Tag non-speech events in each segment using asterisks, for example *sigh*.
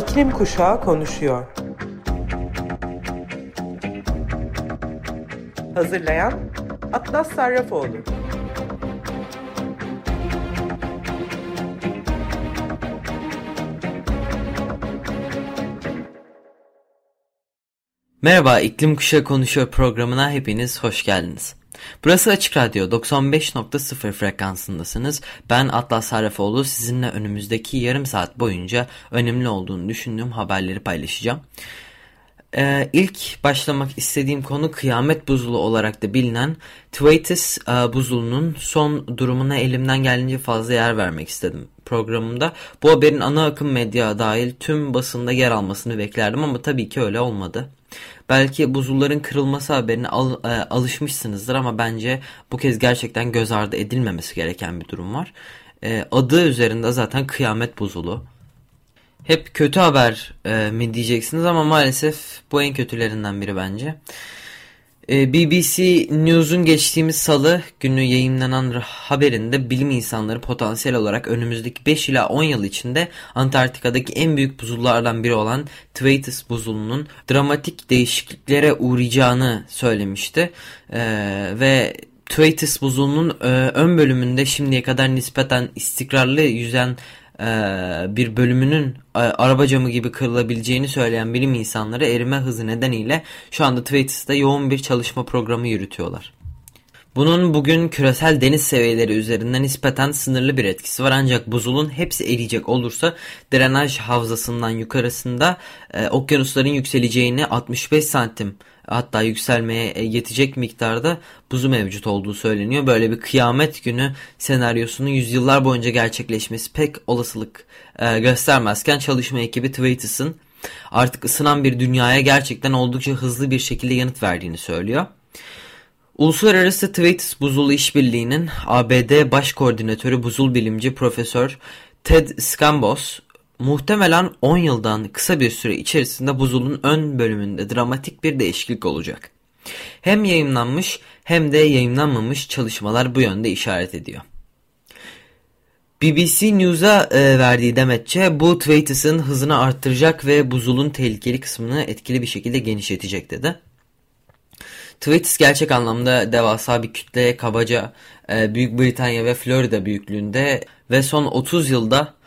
İklim Kuşağı konuşuyor. Hazırlayan Atlas Sarrafoğlu. Merhaba, İklim Kuşağı Konuşuyor programına hepiniz hoş geldiniz. Burası Açık Radyo 95.0 frekansındasınız. Ben Atlas Sarrafoğlu sizinle önümüzdeki yarım saat boyunca önemli olduğunu düşündüğüm haberleri paylaşacağım. Ee, ilk başlamak istediğim konu kıyamet buzulu olarak da bilinen Thwaites e, buzulunun son durumuna elimden geldiğince fazla yer vermek istedim programımda. Bu haberin ana akım medya dahil tüm basında yer almasını beklerdim ama tabii ki öyle olmadı. Belki buzulların kırılması haberine al, e, alışmışsınızdır ama bence bu kez gerçekten göz ardı edilmemesi gereken bir durum var. E, adı üzerinde zaten kıyamet buzulu. Hep kötü haber e, mi diyeceksiniz ama maalesef bu en kötülerinden biri bence. Ee, BBC News'un geçtiğimiz salı günü yayınlanan haberinde bilim insanları potansiyel olarak önümüzdeki 5 ila 10 yıl içinde Antarktika'daki en büyük buzullardan biri olan Thwaites buzulunun dramatik değişikliklere uğrayacağını söylemişti. Ee, ve Thwaites buzulunun e, ön bölümünde şimdiye kadar nispeten istikrarlı yüzen bir bölümünün e, araba camı gibi kırılabileceğini söyleyen bilim insanları erime hızı nedeniyle şu anda Thwaitis'te yoğun bir çalışma programı yürütüyorlar. Bunun bugün küresel deniz seviyeleri üzerinden nispeten sınırlı bir etkisi var ancak buzulun hepsi eriyecek olursa drenaj havzasından yukarısında e, okyanusların yükseleceğini 65 santim hatta yükselmeye e, yetecek miktarda buzu mevcut olduğu söyleniyor. Böyle bir kıyamet günü senaryosunun yüzyıllar boyunca gerçekleşmesi pek olasılık e, göstermezken çalışma ekibi Thwaitis'in artık ısınan bir dünyaya gerçekten oldukça hızlı bir şekilde yanıt verdiğini söylüyor. Uluslararası Thwaites Buzulu İşbirliği'nin ABD Baş Koordinatörü Buzul Bilimci Profesör Ted Scambos Muhtemelen 10 yıldan kısa bir süre içerisinde buzulun ön bölümünde dramatik bir değişiklik olacak. Hem yayınlanmış hem de yayınlanmamış çalışmalar bu yönde işaret ediyor. BBC News'a e, verdiği demetçe bu Thwaitis'in hızını arttıracak ve buzulun tehlikeli kısmını etkili bir şekilde genişletecek dedi. Thwaitis gerçek anlamda devasa bir kütle kabaca e, Büyük Britanya ve Florida büyüklüğünde ve son 30 yılda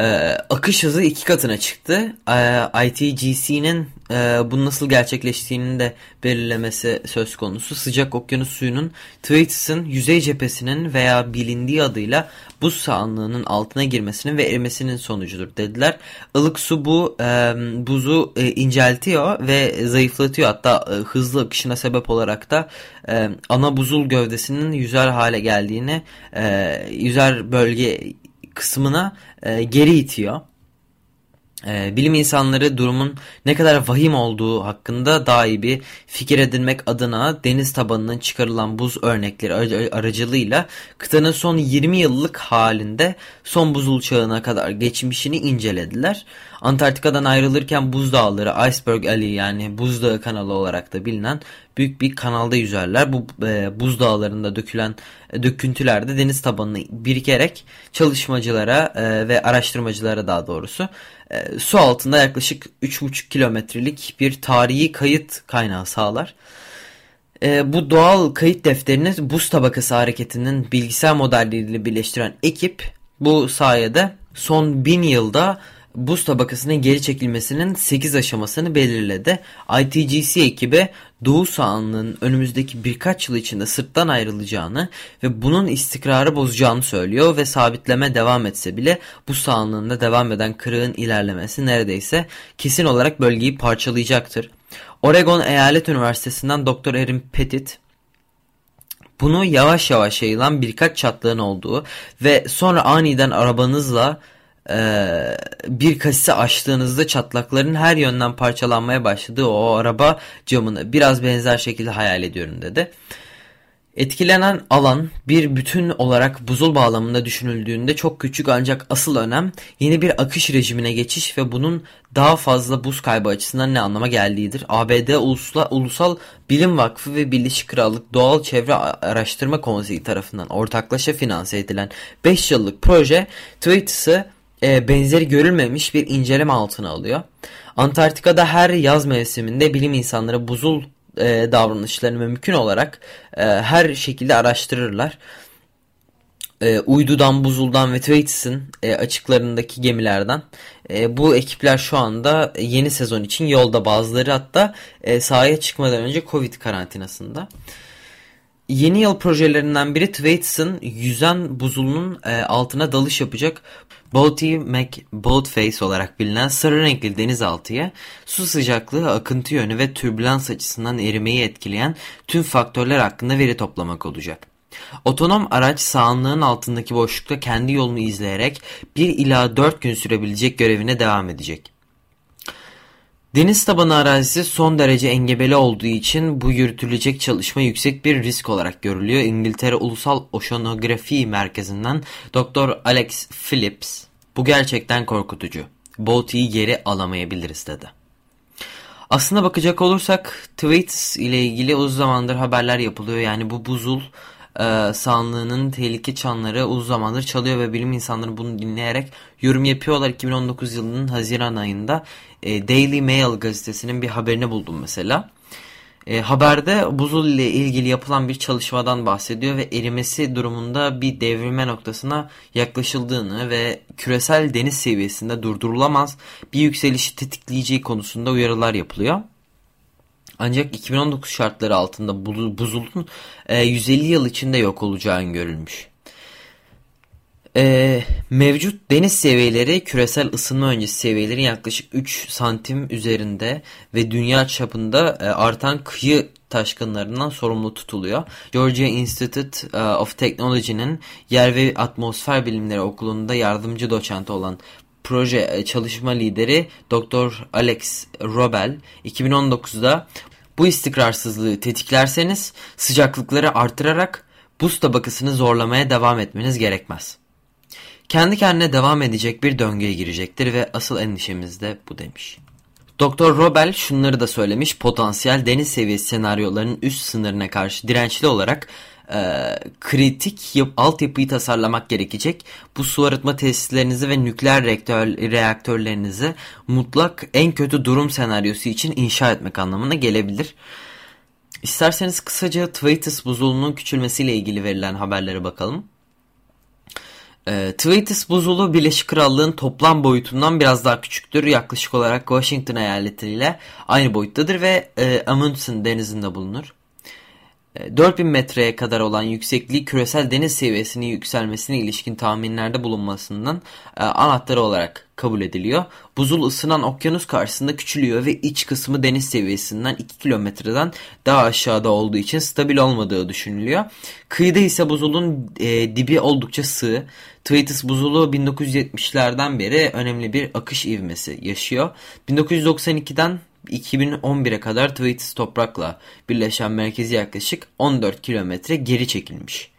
e, akış hızı iki katına çıktı. E, ITGC'nin e, bunun nasıl gerçekleştiğini de belirlemesi söz konusu. Sıcak okyanus suyunun Thwaitis'in yüzey cephesinin veya bilindiği adıyla buz sahanlığının altına girmesinin ve erimesinin sonucudur dediler. Ilık su bu e, buzu e, inceltiyor ve zayıflatıyor. Hatta e, hızlı akışına sebep olarak da e, ana buzul gövdesinin yüzer hale geldiğini, e, yüzer bölge kısmına e, geri itiyor. E, bilim insanları durumun ne kadar vahim olduğu hakkında daha iyi bir fikir edinmek adına deniz tabanının çıkarılan buz örnekleri aracılığıyla kıtanın son 20 yıllık halinde son buzul çağına kadar geçmişini incelediler. Antarktika'dan ayrılırken buzdağları Iceberg Alley yani buzdağı kanalı olarak da bilinen büyük bir kanalda yüzerler. Bu e, buzdağlarında dökülen e, döküntüler de deniz tabanını birikerek çalışmacılara e, ve araştırmacılara daha doğrusu e, su altında yaklaşık 3,5 kilometrelik bir tarihi kayıt kaynağı sağlar. E, bu doğal kayıt defterini buz tabakası hareketinin bilgisayar modelleriyle birleştiren ekip bu sayede son bin yılda buz tabakasının geri çekilmesinin 8 aşamasını belirledi. ITGC ekibi Doğu sahanlığının önümüzdeki birkaç yıl içinde sırttan ayrılacağını ve bunun istikrarı bozacağını söylüyor ve sabitleme devam etse bile bu sahanlığında devam eden kırığın ilerlemesi neredeyse kesin olarak bölgeyi parçalayacaktır. Oregon Eyalet Üniversitesi'nden Dr. Erin Pettit bunu yavaş yavaş yayılan birkaç çatlığın olduğu ve sonra aniden arabanızla e, bir kasisi açtığınızda çatlakların her yönden parçalanmaya başladığı o araba camını biraz benzer şekilde hayal ediyorum dedi. Etkilenen alan bir bütün olarak buzul bağlamında düşünüldüğünde çok küçük ancak asıl önem yeni bir akış rejimine geçiş ve bunun daha fazla buz kaybı açısından ne anlama geldiğidir. ABD Ulusal, Ulusal Bilim Vakfı ve Birleşik Krallık Doğal Çevre Araştırma Konseyi tarafından ortaklaşa finanse edilen 5 yıllık proje Thwaitis'ı e, benzeri görülmemiş bir inceleme altına alıyor. Antarktika'da her yaz mevsiminde bilim insanları buzul e, davranışlarını mümkün olarak e, her şekilde araştırırlar. E, uydudan, buzuldan ve Thwaitis'in e, açıklarındaki gemilerden e, bu ekipler şu anda yeni sezon için yolda bazıları hatta e, sahaya çıkmadan önce Covid karantinasında. Yeni yıl projelerinden biri Thwaitis'in yüzen buzulunun e, altına dalış yapacak Boaty McBoatface olarak bilinen sarı renkli denizaltıya su sıcaklığı, akıntı yönü ve türbülans açısından erimeyi etkileyen tüm faktörler hakkında veri toplamak olacak. Otonom araç sağanlığın altındaki boşlukta kendi yolunu izleyerek 1 ila 4 gün sürebilecek görevine devam edecek. Deniz tabanı arazisi son derece engebeli olduğu için bu yürütülecek çalışma yüksek bir risk olarak görülüyor. İngiltere Ulusal Oşanografi Merkezi'nden Dr. Alex Phillips bu gerçekten korkutucu. Boaty'yi geri alamayabiliriz dedi. Aslına bakacak olursak Thwaites ile ilgili uzun zamandır haberler yapılıyor. Yani bu buzul e, sahanlığının tehlike çanları uzun zamandır çalıyor ve bilim insanları bunu dinleyerek yorum yapıyorlar. 2019 yılının Haziran ayında e, Daily Mail gazetesinin bir haberini buldum mesela. E, haberde buzul ile ilgili yapılan bir çalışmadan bahsediyor ve erimesi durumunda bir devrilme noktasına yaklaşıldığını ve küresel deniz seviyesinde durdurulamaz bir yükselişi tetikleyeceği konusunda uyarılar yapılıyor. Ancak 2019 şartları altında buzulun e, 150 yıl içinde yok olacağı görülmüş. E, mevcut deniz seviyeleri küresel ısınma öncesi seviyelerin yaklaşık 3 santim üzerinde ve dünya çapında e, artan kıyı taşkınlarından sorumlu tutuluyor. Georgia Institute e, of Technology'nin Yer ve Atmosfer Bilimleri Okulu'nda yardımcı doçent olan proje e, çalışma lideri Dr. Alex Robel 2019'da bu istikrarsızlığı tetiklerseniz sıcaklıkları artırarak buz tabakasını zorlamaya devam etmeniz gerekmez. Kendi kendine devam edecek bir döngüye girecektir ve asıl endişemiz de bu demiş. Doktor Robel şunları da söylemiş potansiyel deniz seviyesi senaryolarının üst sınırına karşı dirençli olarak e, kritik yap, altyapıyı tasarlamak gerekecek. Bu su arıtma tesislerinizi ve nükleer reaktör, reaktörlerinizi mutlak en kötü durum senaryosu için inşa etmek anlamına gelebilir. İsterseniz kısaca Thwaites buzulunun küçülmesiyle ilgili verilen haberlere bakalım. E, Thwaites buzulu Birleşik Krallığın toplam boyutundan biraz daha küçüktür. Yaklaşık olarak Washington eyaletiyle aynı boyuttadır ve e, Amundsen denizinde bulunur. 4000 e, metreye kadar olan yüksekliği küresel deniz seviyesinin yükselmesine ilişkin tahminlerde bulunmasından e, anahtarı olarak kabul ediliyor. Buzul ısınan okyanus karşısında küçülüyor ve iç kısmı deniz seviyesinden 2 kilometreden daha aşağıda olduğu için stabil olmadığı düşünülüyor. Kıyıda ise buzulun e, dibi oldukça sığ. Thwaites buzulu 1970'lerden beri önemli bir akış ivmesi yaşıyor. 1992'den 2011'e kadar Thwaites toprakla birleşen merkezi yaklaşık 14 kilometre geri çekilmiş.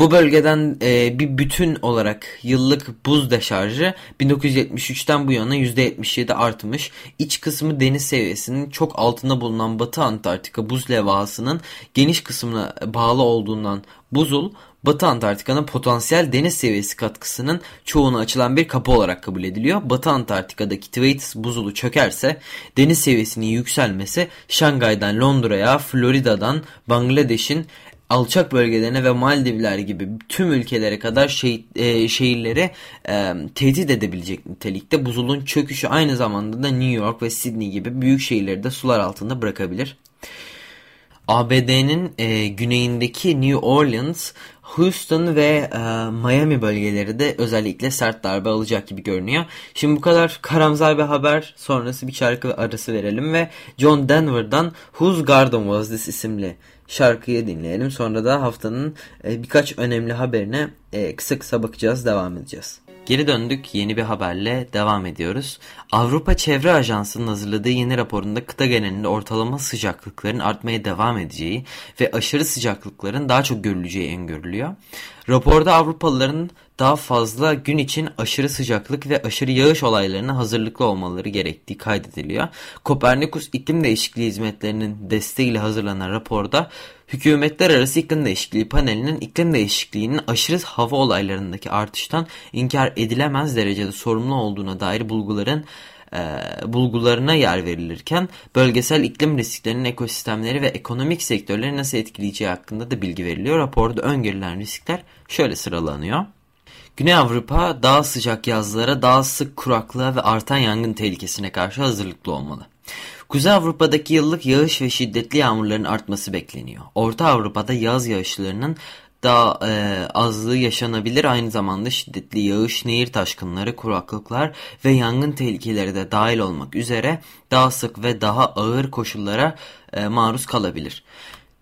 Bu bölgeden e, bir bütün olarak yıllık buz deşarjı 1973'ten bu yana %77 artmış. İç kısmı deniz seviyesinin çok altında bulunan Batı Antarktika buz levhasının geniş kısmına bağlı olduğundan buzul Batı Antarktika'nın potansiyel deniz seviyesi katkısının çoğuna açılan bir kapı olarak kabul ediliyor. Batı Antarktika'daki Thwaites buzulu çökerse deniz seviyesinin yükselmesi Şangay'dan Londra'ya, Florida'dan Bangladeş'in alçak bölgelerine ve Maldivler gibi tüm ülkelere kadar şey, e, şehirleri e, tehdit edebilecek nitelikte buzulun çöküşü aynı zamanda da New York ve Sydney gibi büyük şehirleri de sular altında bırakabilir. ABD'nin e, güneyindeki New Orleans, Houston ve e, Miami bölgeleri de özellikle sert darbe alacak gibi görünüyor. Şimdi bu kadar karamsar bir haber sonrası bir şarkı arası verelim ve John Denver'dan Whose Garden Was This isimli şarkıyı dinleyelim. Sonra da haftanın e, birkaç önemli haberine e, kısa kısa bakacağız, devam edeceğiz. Geri döndük yeni bir haberle devam ediyoruz. Avrupa Çevre Ajansı'nın hazırladığı yeni raporunda kıta genelinde ortalama sıcaklıkların artmaya devam edeceği ve aşırı sıcaklıkların daha çok görüleceği öngörülüyor. Raporda Avrupalıların daha fazla gün için aşırı sıcaklık ve aşırı yağış olaylarına hazırlıklı olmaları gerektiği kaydediliyor. Kopernikus iklim değişikliği hizmetlerinin desteğiyle hazırlanan raporda Hükümetler Arası İklim Değişikliği Paneli'nin iklim değişikliğinin aşırı hava olaylarındaki artıştan inkar edilemez derecede sorumlu olduğuna dair bulguların e, bulgularına yer verilirken bölgesel iklim risklerinin ekosistemleri ve ekonomik sektörleri nasıl etkileyeceği hakkında da bilgi veriliyor. Raporda öngörülen riskler şöyle sıralanıyor. Güney Avrupa daha sıcak yazlara, daha sık kuraklığa ve artan yangın tehlikesine karşı hazırlıklı olmalı. Kuzey Avrupa'daki yıllık yağış ve şiddetli yağmurların artması bekleniyor. Orta Avrupa'da yaz yağışlarının daha e, azlığı yaşanabilir. Aynı zamanda şiddetli yağış, nehir taşkınları, kuraklıklar ve yangın tehlikeleri de dahil olmak üzere daha sık ve daha ağır koşullara e, maruz kalabilir.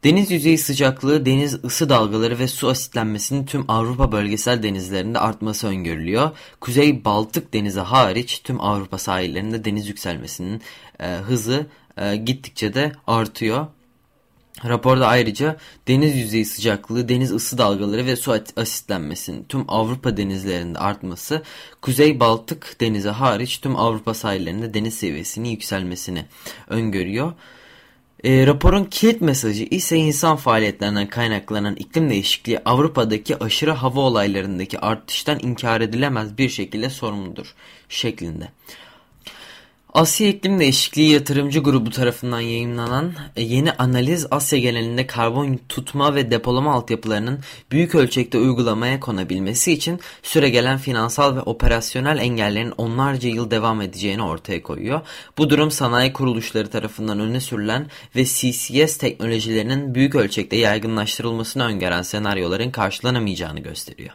Deniz yüzeyi sıcaklığı, deniz ısı dalgaları ve su asitlenmesinin tüm Avrupa bölgesel denizlerinde artması öngörülüyor. Kuzey Baltık denizi hariç tüm Avrupa sahillerinde deniz yükselmesinin e, hızı e, gittikçe de artıyor. Raporda ayrıca deniz yüzeyi sıcaklığı, deniz ısı dalgaları ve su asitlenmesinin tüm Avrupa denizlerinde artması, Kuzey Baltık denizi hariç tüm Avrupa sahillerinde deniz seviyesinin yükselmesini öngörüyor. E, raporun kilit mesajı ise insan faaliyetlerinden kaynaklanan iklim değişikliği Avrupa'daki aşırı hava olaylarındaki artıştan inkar edilemez bir şekilde sorumludur şeklinde. Asya İklim Değişikliği Yatırımcı Grubu tarafından yayınlanan e, yeni analiz Asya genelinde karbon tutma ve depolama altyapılarının büyük ölçekte uygulamaya konabilmesi için süregelen finansal ve operasyonel engellerin onlarca yıl devam edeceğini ortaya koyuyor. Bu durum sanayi kuruluşları tarafından öne sürülen ve CCS teknolojilerinin büyük ölçekte yaygınlaştırılmasını öngören senaryoların karşılanamayacağını gösteriyor.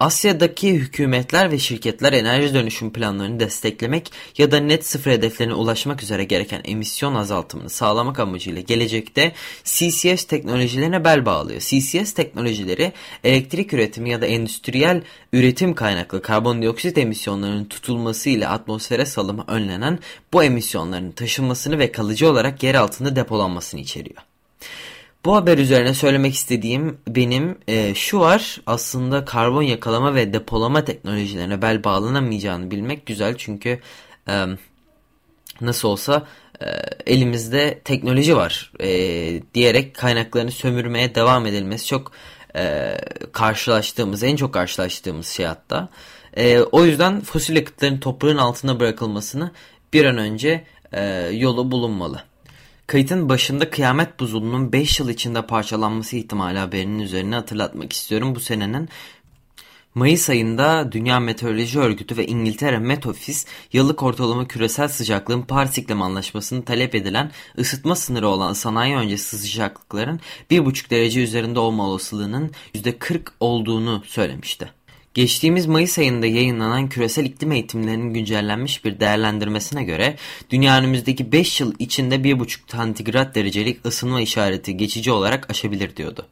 Asya'daki hükümetler ve şirketler enerji dönüşüm planlarını desteklemek ya da net sıfır hedeflerine ulaşmak üzere gereken emisyon azaltımını sağlamak amacıyla gelecekte CCS teknolojilerine bel bağlıyor. CCS teknolojileri elektrik üretimi ya da endüstriyel üretim kaynaklı karbondioksit emisyonlarının tutulması ile atmosfere salımı önlenen bu emisyonların taşınmasını ve kalıcı olarak yer altında depolanmasını içeriyor. Bu haber üzerine söylemek istediğim benim e, şu var aslında karbon yakalama ve depolama teknolojilerine bel bağlanamayacağını bilmek güzel çünkü e, nasıl olsa e, elimizde teknoloji var e, diyerek kaynaklarını sömürmeye devam edilmesi çok e, karşılaştığımız en çok karşılaştığımız şey hatta. E, o yüzden fosil yakıtların toprağın altına bırakılmasını bir an önce e, yolu bulunmalı. Kayıtın başında kıyamet buzulunun 5 yıl içinde parçalanması ihtimali haberinin üzerine hatırlatmak istiyorum. Bu senenin Mayıs ayında Dünya Meteoroloji Örgütü ve İngiltere Met Office yıllık ortalama küresel sıcaklığın Paris İklim Anlaşması'nı talep edilen ısıtma sınırı olan sanayi öncesi sıcaklıkların 1,5 derece üzerinde olma olasılığının %40 olduğunu söylemişti. Geçtiğimiz Mayıs ayında yayınlanan küresel iklim eğitimlerinin güncellenmiş bir değerlendirmesine göre dünya önümüzdeki 5 yıl içinde 1,5 santigrat derecelik ısınma işareti geçici olarak aşabilir diyordu.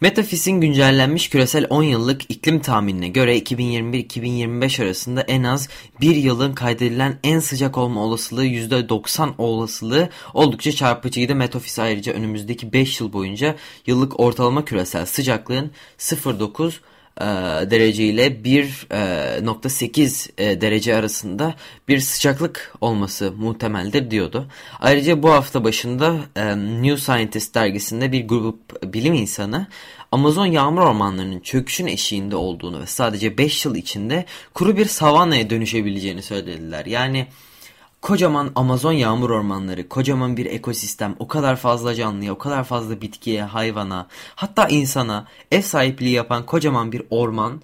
Metafis'in güncellenmiş küresel 10 yıllık iklim tahminine göre 2021-2025 arasında en az bir yılın kaydedilen en sıcak olma olasılığı %90 olasılığı oldukça çarpıcıydı. Metafis ayrıca önümüzdeki 5 yıl boyunca yıllık ortalama küresel sıcaklığın 0.9 e, derece ile 1.8 e, e, derece arasında bir sıcaklık olması muhtemeldir diyordu. Ayrıca bu hafta başında New Scientist dergisinde bir grup bilim insanı Amazon yağmur ormanlarının çöküşün eşiğinde olduğunu ve sadece 5 yıl içinde kuru bir savanaya dönüşebileceğini söylediler. Yani kocaman Amazon yağmur ormanları, kocaman bir ekosistem, o kadar fazla canlıya, o kadar fazla bitkiye, hayvana, hatta insana ev sahipliği yapan kocaman bir orman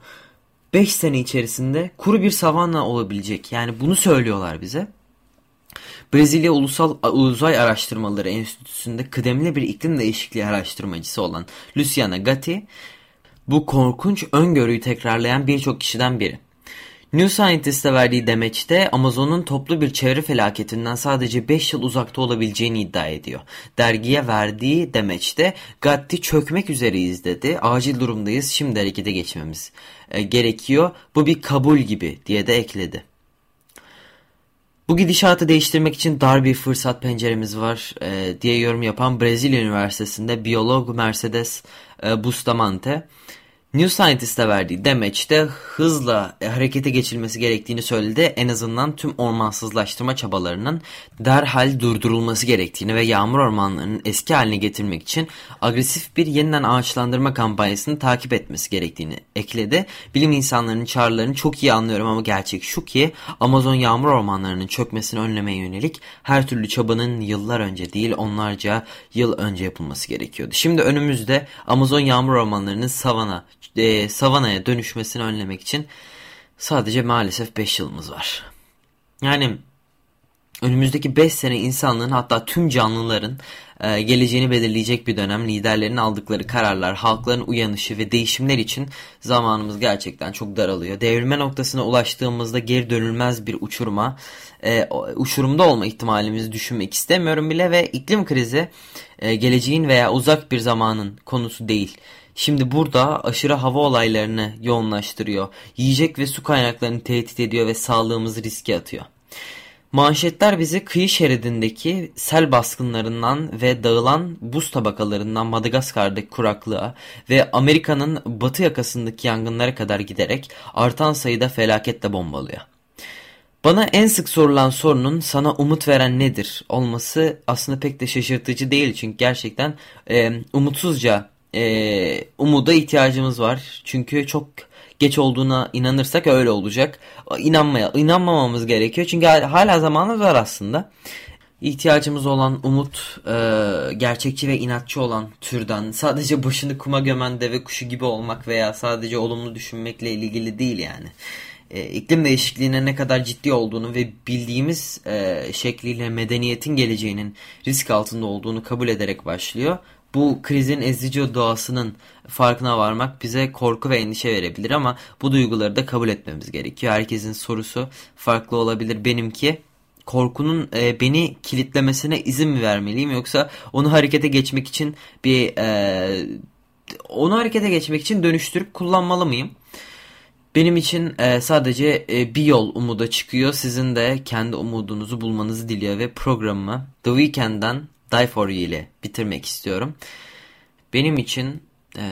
5 sene içerisinde kuru bir savanna olabilecek. Yani bunu söylüyorlar bize. Brezilya Ulusal Uzay Araştırmaları Enstitüsü'nde kıdemli bir iklim değişikliği araştırmacısı olan Luciana Gatti bu korkunç öngörüyü tekrarlayan birçok kişiden biri. New Scientist'e verdiği demeçte Amazon'un toplu bir çevre felaketinden sadece 5 yıl uzakta olabileceğini iddia ediyor. Dergiye verdiği demeçte Gatti çökmek üzereyiz dedi. Acil durumdayız şimdi harekete geçmemiz e, gerekiyor. Bu bir kabul gibi diye de ekledi. Bu gidişatı değiştirmek için dar bir fırsat penceremiz var e, diye yorum yapan Brezilya Üniversitesi'nde biyolog Mercedes e, Bustamante New Scientist'e verdiği demeçte hızla e, harekete geçilmesi gerektiğini söyledi. En azından tüm ormansızlaştırma çabalarının derhal durdurulması gerektiğini ve yağmur ormanlarının eski haline getirmek için agresif bir yeniden ağaçlandırma kampanyasını takip etmesi gerektiğini ekledi. Bilim insanlarının çağrılarını çok iyi anlıyorum ama gerçek şu ki Amazon yağmur ormanlarının çökmesini önlemeye yönelik her türlü çabanın yıllar önce değil onlarca yıl önce yapılması gerekiyordu. Şimdi önümüzde Amazon yağmur ormanlarının savana e, savanaya dönüşmesini önlemek için sadece maalesef 5 yılımız var. Yani önümüzdeki 5 sene insanlığın hatta tüm canlıların e, geleceğini belirleyecek bir dönem. Liderlerin aldıkları kararlar, halkların uyanışı ve değişimler için zamanımız gerçekten çok daralıyor. Devrilme noktasına ulaştığımızda geri dönülmez bir uçurma, e, uçurumda olma ihtimalimizi düşünmek istemiyorum bile ve iklim krizi e, geleceğin veya uzak bir zamanın konusu değil. Şimdi burada aşırı hava olaylarını yoğunlaştırıyor. Yiyecek ve su kaynaklarını tehdit ediyor ve sağlığımızı riske atıyor. Manşetler bizi kıyı şeridindeki sel baskınlarından ve dağılan buz tabakalarından Madagaskar'daki kuraklığa ve Amerika'nın batı yakasındaki yangınlara kadar giderek artan sayıda felaketle bombalıyor. Bana en sık sorulan sorunun sana umut veren nedir olması aslında pek de şaşırtıcı değil çünkü gerçekten e, umutsuzca e, umuda ihtiyacımız var. Çünkü çok geç olduğuna inanırsak öyle olacak. İnanmaya, inanmamamız gerekiyor. Çünkü hala zamanımız var aslında. İhtiyacımız olan umut, e, gerçekçi ve inatçı olan türden sadece başını kuma gömen deve kuşu gibi olmak veya sadece olumlu düşünmekle ilgili değil yani. E, iklim değişikliğine ne kadar ciddi olduğunu ve bildiğimiz e, şekliyle medeniyetin geleceğinin risk altında olduğunu kabul ederek başlıyor bu krizin ezici doğasının farkına varmak bize korku ve endişe verebilir ama bu duyguları da kabul etmemiz gerekiyor. Herkesin sorusu farklı olabilir. Benimki korkunun e, beni kilitlemesine izin mi vermeliyim yoksa onu harekete geçmek için bir e, onu harekete geçmek için dönüştürüp kullanmalı mıyım? Benim için e, sadece e, bir yol umuda çıkıyor. Sizin de kendi umudunuzu bulmanızı diliyor ve programımı The Weeknd'den Die For You ile bitirmek istiyorum. Benim için e,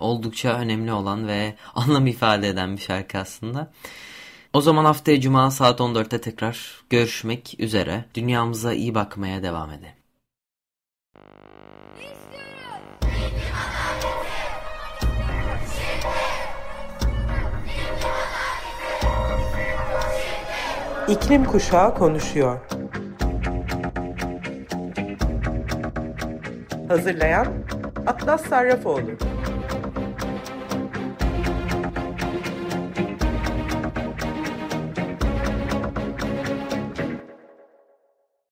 oldukça önemli olan ve *laughs* anlam ifade eden bir şarkı aslında. O zaman haftaya Cuma saat 14'te tekrar görüşmek üzere. Dünyamıza iyi bakmaya devam edelim. İklim Kuşağı konuşuyor. Hazırlayan Atlas Sarrafoğlu